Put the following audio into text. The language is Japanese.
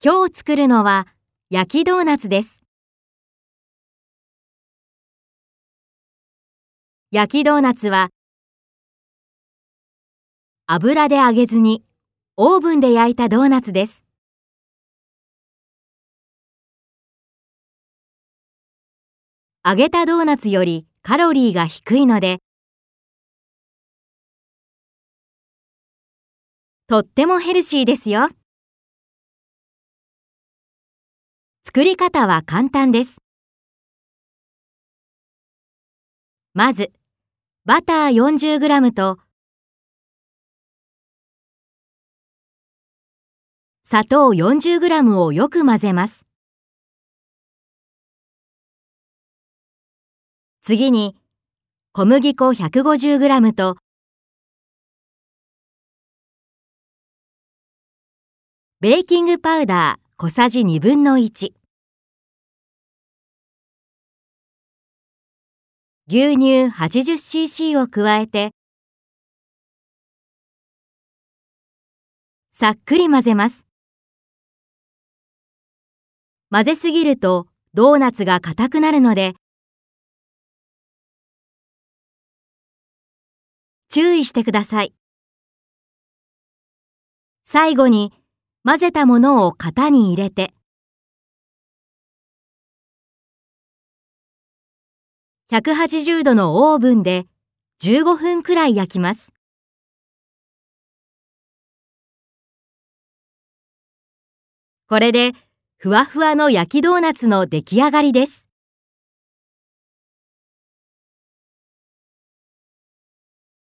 今日作るのは焼きドーナツです。焼きドーナツは油で揚げずにオーブンで焼いたドーナツです。揚げたドーナツよりカロリーが低いのでとってもヘルシーですよ。作り方は簡単です。まず、バター 40g と砂糖 40g をよく混ぜます。次に、小麦粉 150g とベーキングパウダー小さじ1分の1牛乳 80cc を加えてさっくり混ぜます。混ぜすぎるとドーナツが硬くなるので注意してください。最後に混ぜたものを型に入れて180度のオーブンで15分くらい焼きます。これでふわふわの焼きドーナツの出来上がりです。